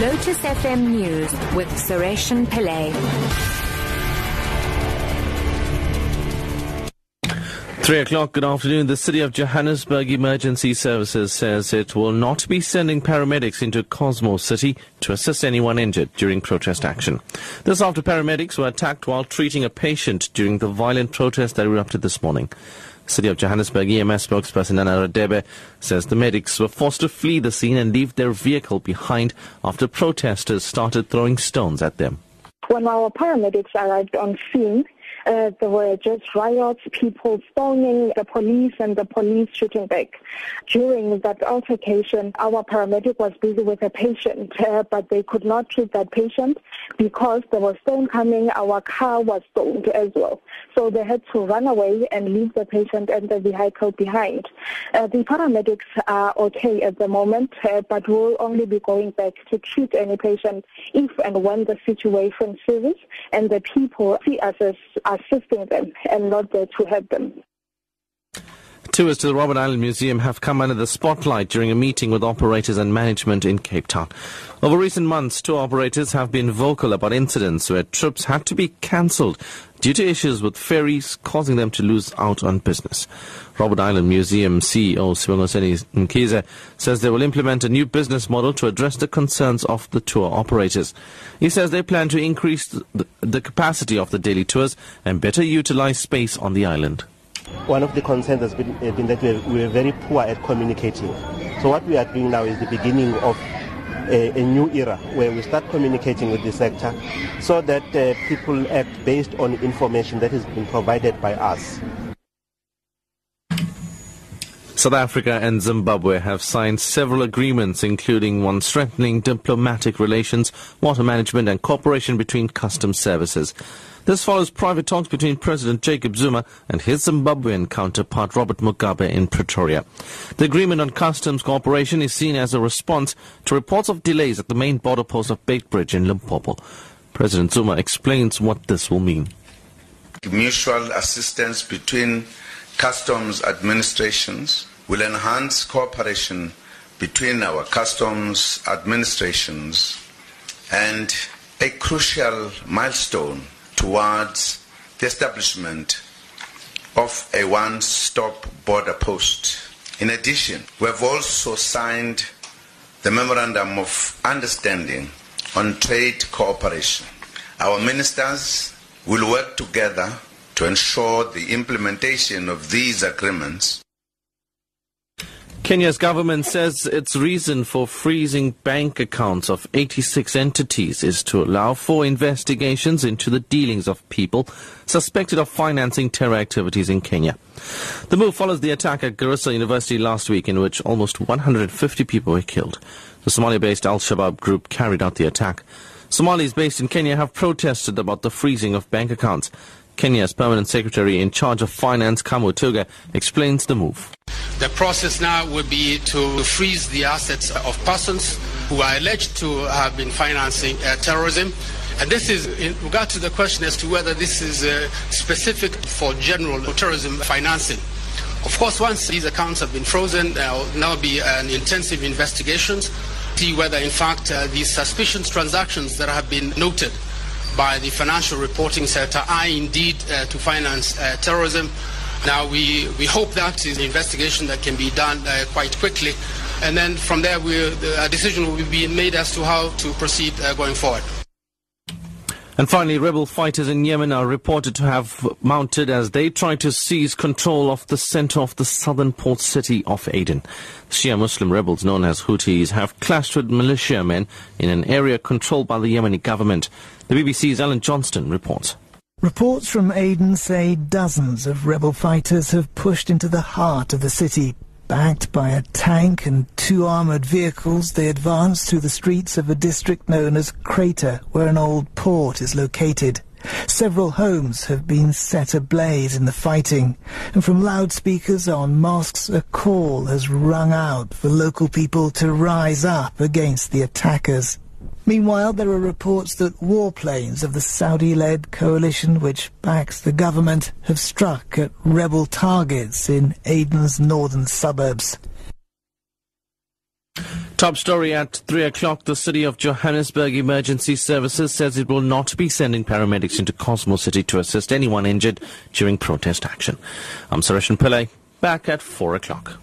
Lotus FM News with Sureshan Pillay. Three o'clock, good afternoon. The City of Johannesburg Emergency Services says it will not be sending paramedics into Cosmo City to assist anyone injured during protest action. This after paramedics were attacked while treating a patient during the violent protest that erupted this morning. City of Johannesburg EMS spokesperson Nana Radebe says the medics were forced to flee the scene and leave their vehicle behind after protesters started throwing stones at them. When our paramedics arrived on scene, uh, there were just riots, people storming the police and the police shooting back. During that altercation, our paramedic was busy with a patient, uh, but they could not treat that patient because there was stone coming. Our car was stoned as well. So they had to run away and leave the patient and the vehicle behind. Uh, the paramedics are okay at the moment, uh, but will only be going back to treat any patient if and when the situation seizes and the people see us as assisting them and not there to help them. Tours to the Robben Island Museum have come under the spotlight during a meeting with operators and management in Cape Town. Over recent months, tour operators have been vocal about incidents where trips had to be cancelled due to issues with ferries causing them to lose out on business. Robben Island Museum CEO Sibongiseni Mkhize says they will implement a new business model to address the concerns of the tour operators. He says they plan to increase the, the capacity of the daily tours and better utilize space on the island. One of the concerns has been, uh, been that we are, we are very poor at communicating. So what we are doing now is the beginning of a, a, new era where we start communicating with the sector so that uh, people act based on information that has been provided by us. South Africa and Zimbabwe have signed several agreements, including one strengthening diplomatic relations, water management, and cooperation between customs services. This follows private talks between President Jacob Zuma and his Zimbabwean counterpart Robert Mugabe in Pretoria. The agreement on customs cooperation is seen as a response to reports of delays at the main border post of Beitbridge in Limpopo. President Zuma explains what this will mean. Mutual assistance between customs administrations will enhance cooperation between our customs administrations and a crucial milestone towards the establishment of a one-stop border post. In addition, we have also signed the Memorandum of Understanding on Trade Cooperation. Our ministers will work together to ensure the implementation of these agreements Kenya's government says its reason for freezing bank accounts of 86 entities is to allow for investigations into the dealings of people suspected of financing terror activities in Kenya. The move follows the attack at Garissa University last week in which almost 150 people were killed. The Somalia-based Al-Shabaab group carried out the attack. Somalis based in Kenya have protested about the freezing of bank accounts. Kenya's permanent secretary in charge of finance, Kamau Thugge, explains the move. The process now would be to freeze the assets of persons who are alleged to have been financing uh, terrorism. And this is in regard to the question as to whether this is uh, specific for general terrorism financing. Of course, once these accounts have been frozen, there will now be an intensive investigation to see whether, in fact, uh, these suspicious transactions that have been noted by the financial reporting centre are indeed uh, to finance uh, terrorism. Now, we, we hope that is an investigation that can be done uh, quite quickly. And then from there, a decision will be made as to how to proceed uh, going forward. And finally, rebel fighters in Yemen are reported to have mounted as they try to seize control of the center of the southern port city of Aden. Shia Muslim rebels known as Houthis have clashed with militiamen in an area controlled by the Yemeni government. The BBC's Alan Johnston reports. Reports from Aden say dozens of rebel fighters have pushed into the heart of the city. Backed by a tank and two armoured vehicles, they advance through the streets of a district known as Crater, where an old port is located. Several homes have been set ablaze in the fighting, and from loudspeakers on mosques a call has rung out for local people to rise up against the attackers. Meanwhile, there are reports that warplanes of the Saudi-led coalition which backs the government have struck at rebel targets in Aden's northern suburbs. Top story at 3 o'clock. The City of Johannesburg Emergency Services says it will not be sending paramedics into Cosmo City to assist anyone injured during protest action. I'm Suresh Pillay, back at 4 o'clock.